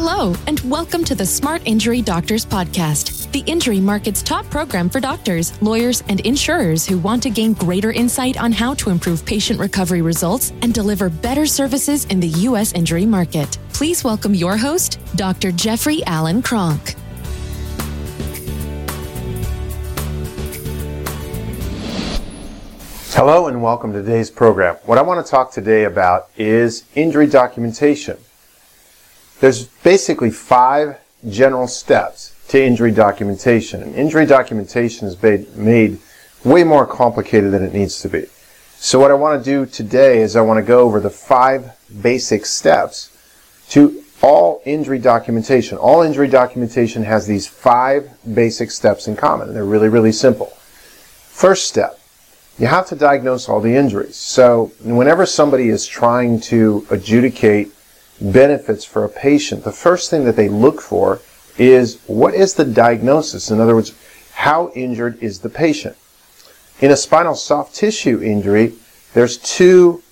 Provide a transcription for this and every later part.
Hello, and welcome to the Smart Injury Doctors Podcast, the injury market's top program for doctors, lawyers, and insurers who want to gain greater insight on how to improve patient recovery results and deliver better services in the U.S. injury market. Please welcome your host, Dr. Jeffrey Allen Cronk. Hello and welcome to today's program. What I want to talk today about is injury documentation. There's basically five general steps to injury documentation. And injury documentation is made, way more complicated than it needs to be. So what I want to do today is I want to go over the five basic steps to all injury documentation. All injury documentation has these five basic steps in common. They're really, really simple. First step, you have to diagnose all the injuries. So whenever somebody is trying to adjudicate benefits for a patient, the first thing that they look for is what is the diagnosis? In other words, how injured is the patient? In a spinal soft tissue injury, there's two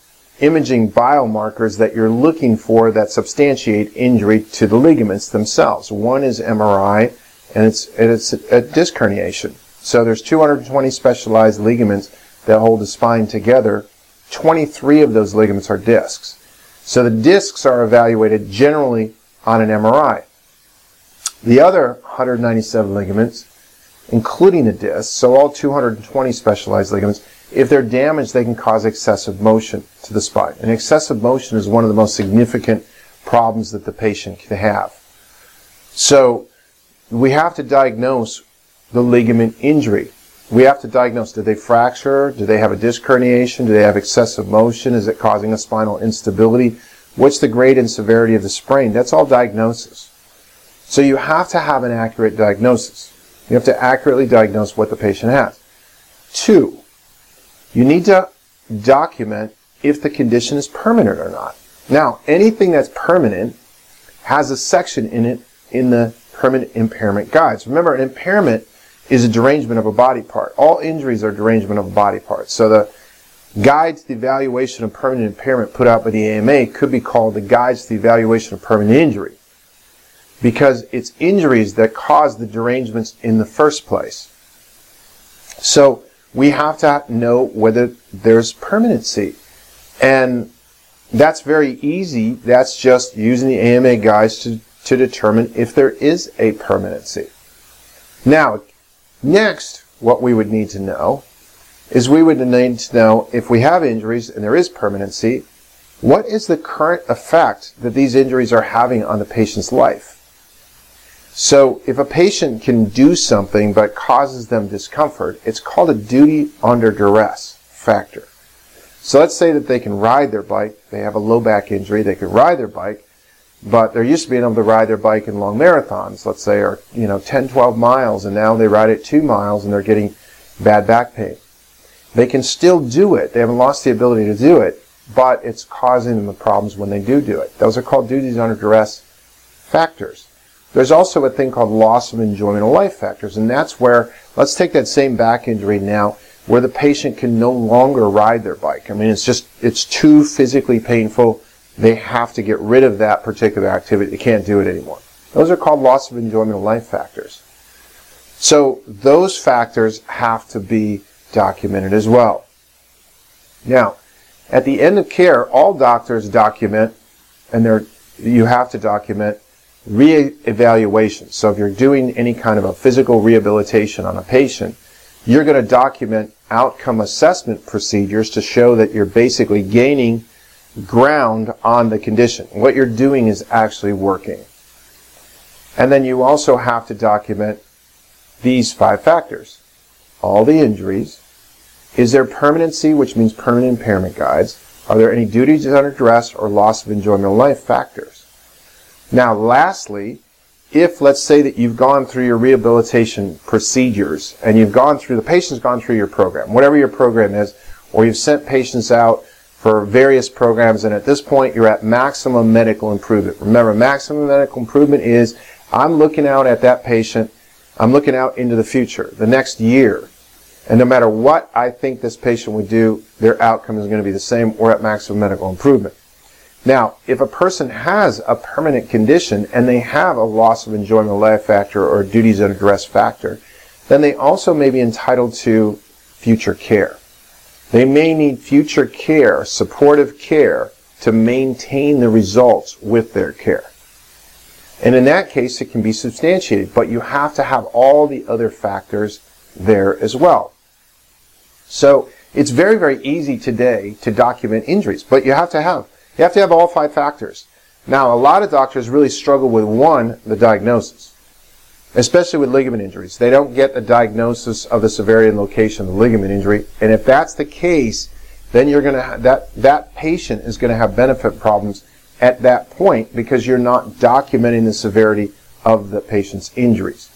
imaging biomarkers that you're looking for that substantiate injury to the ligaments themselves. One is MRI, and it's, and it's a disc herniation. So there's 220 specialized ligaments that hold the spine together, 23 of those ligaments are discs. So the discs are evaluated generally on an MRI. The other 197 ligaments, including the discs, so all 220 specialized ligaments, if they're damaged, they can cause excessive motion to the spine. And excessive motion is one of the most significant problems that the patient can have. So we have to diagnose the ligament injury we have to diagnose, did they fracture? Do they have a disc herniation? Do they have excessive motion? Is it causing a spinal instability? What's the grade and severity of the sprain? That's all diagnosis. So you have to have an accurate diagnosis. You have to accurately diagnose what the patient has. Two, you need to document if the condition is permanent or not. Now, anything that's permanent has a section in it in the permanent impairment guides. Remember, an impairment is a derangement of a body part. All injuries are derangement of a body part. So the guide to the evaluation of permanent impairment put out by the AMA could be called the guides to the evaluation of permanent injury because it's injuries that cause the derangements in the first place. So we have to know whether there's permanency. And that's very easy. That's just using the AMA guides to, to determine if there is a permanency. Now, Next, what we would need to know is we would need to know if we have injuries and there is permanency, what is the current effect that these injuries are having on the patient's life? So if a patient can do something but causes them discomfort, it's called a duty under duress factor. So let's say that they can ride their bike, they have a low back injury, they can ride their bike, but they're used to being able to ride their bike in long marathons, let's say, or, you know, 10, 12 miles, and now they ride it two miles and they're getting bad back pain. They can still do it. They haven't lost the ability to do it, but it's causing them the problems when they do do it. Those are called duties under duress factors. There's also a thing called loss of enjoyment of life factors, and that's where, let's take that same back injury now, where the patient can no longer ride their bike. I mean, it's just, it's too physically painful they have to get rid of that particular activity. They can't do it anymore. Those are called loss of enjoyment of life factors. So those factors have to be documented as well. Now, at the end of care, all doctors document, and you have to document re-evaluation. So if you're doing any kind of a physical rehabilitation on a patient, you're going to document outcome assessment procedures to show that you're basically gaining ground on the condition. What you're doing is actually working. And then you also have to document these five factors. All the injuries. Is there permanency, which means permanent impairment guides? Are there any duties under duress or loss of enjoyment of life factors? Now, lastly, if let's say that you've gone through your rehabilitation procedures and you've gone through, the patient's gone through your program, whatever your program is, or you've sent patients out for various programs, and at this point, you're at maximum medical improvement. Remember, maximum medical improvement is I'm looking out at that patient, I'm looking out into the future, the next year, and no matter what I think this patient would do, their outcome is going to be the same or at maximum medical improvement. Now, if a person has a permanent condition and they have a loss of enjoyment of life factor or duties under duress factor, then they also may be entitled to future care. They may need future care, supportive care, to maintain the results with their care. And in that case, it can be substantiated, but you have to have all the other factors there as well. So it's very, very easy today to document injuries, but you have to have, you have to have all five factors. Now, a lot of doctors really struggle with one, the diagnosis, especially with ligament injuries. They don't get a diagnosis of the severity and location of the ligament injury, and if that's the case, then you're going to that that patient is going to have benefit problems at that point because you're not documenting the severity of the patient's injuries.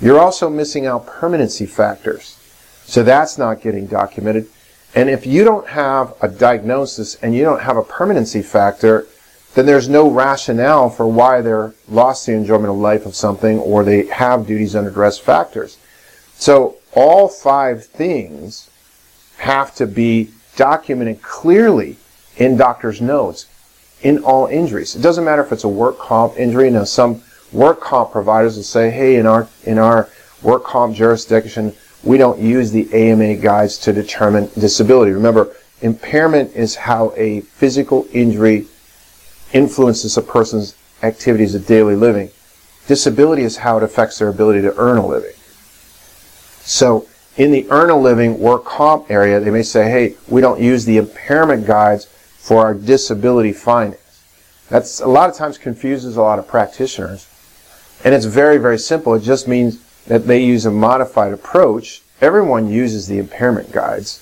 You're also missing out permanency factors. So that's not getting documented. And if you don't have a diagnosis and you don't have a permanency factor, then there's no rationale for why they're lost the enjoyment of life of something or they have duties duress factors. So all five things have to be documented clearly in doctor's notes in all injuries. It doesn't matter if it's a work comp injury. Now, some work comp providers will say, "Hey, in our in our work comp jurisdiction, we don't use the AMA guides to determine disability." Remember, impairment is how a physical injury influences a person's activities of daily living. Disability is how it affects their ability to earn a living. So, in the earn a living work comp area, they may say, "Hey, we don't use the impairment guides for our disability findings. That's a lot of times confuses a lot of practitioners. And it's very, very simple. It just means that they use a modified approach. Everyone uses the impairment guides.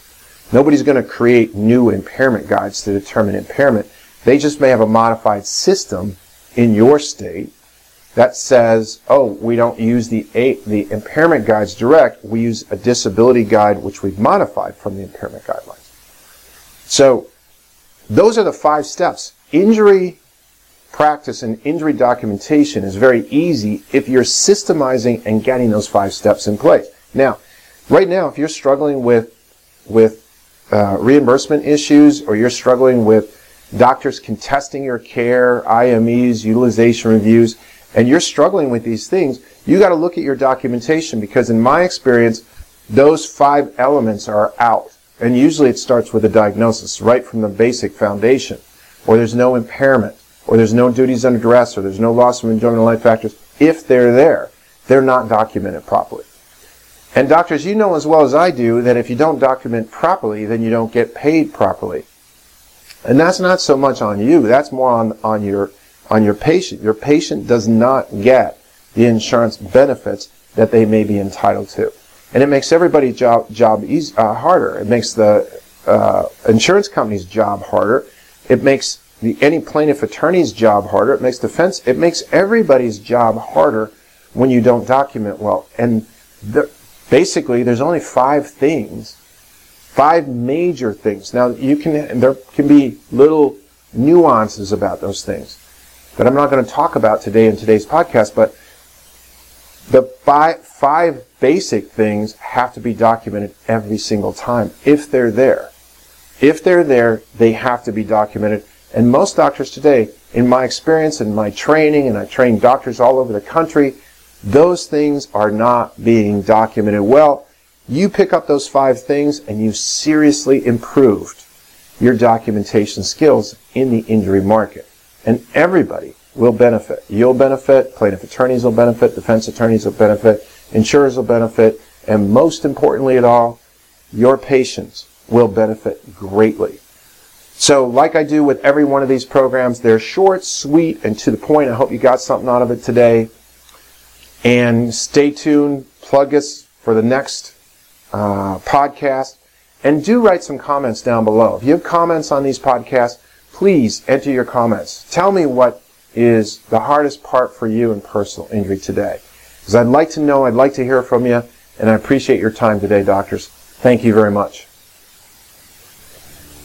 Nobody's going to create new impairment guides to determine impairment. They just may have a modified system in your state that says, oh, we don't use the, the impairment guides direct. We use a disability guide, which we've modified from the impairment guidelines. So those are the five steps. Injury practice and injury documentation is very easy if you're systemizing and getting those five steps in place. Now, right now, if you're struggling with with uh, reimbursement issues or you're struggling with doctors contesting your care, IMEs, utilization reviews, and you're struggling with these things, you got to look at your documentation because in my experience, those five elements are out. And usually it starts with a diagnosis right from the basic foundation, or there's no impairment, or there's no duties under duress, or there's no loss of enjoyment of life factors. If they're there, they're not documented properly. And doctors, you know as well as I do that if you don't document properly, then you don't get paid properly. And that's not so much on you, that's more on, on your on your patient. Your patient does not get the insurance benefits that they may be entitled to and it makes everybody's job job easy, uh, harder. It makes the uh, insurance company's job harder. It makes the, any plaintiff attorney's job harder. It makes defense. It makes everybody's job harder when you don't document well. And the, basically, there's only five things, five major things. Now you can there can be little nuances about those things that I'm not going to talk about today in today's podcast, but the five, five basic things have to be documented every single time if they're there. If they're there, they have to be documented. And most doctors today, in my experience and my training, and I train doctors all over the country, those things are not being documented well. You pick up those five things and you've seriously improved your documentation skills in the injury market. And everybody will benefit. You'll benefit, plaintiff attorneys will benefit, defense attorneys will benefit, insurers will benefit, and most importantly at all, your patients will benefit greatly. So, like I do with every one of these programs, they're short, sweet, and to the point. I hope you got something out of it today. And stay tuned. Plug us for the next uh, podcast. And do write some comments down below. If you have comments on these podcasts, please enter your comments. Tell me what is the hardest part for you in personal injury today. Because I'd like to know, I'd like to hear from you, and I appreciate your time today, doctors. Thank you very much.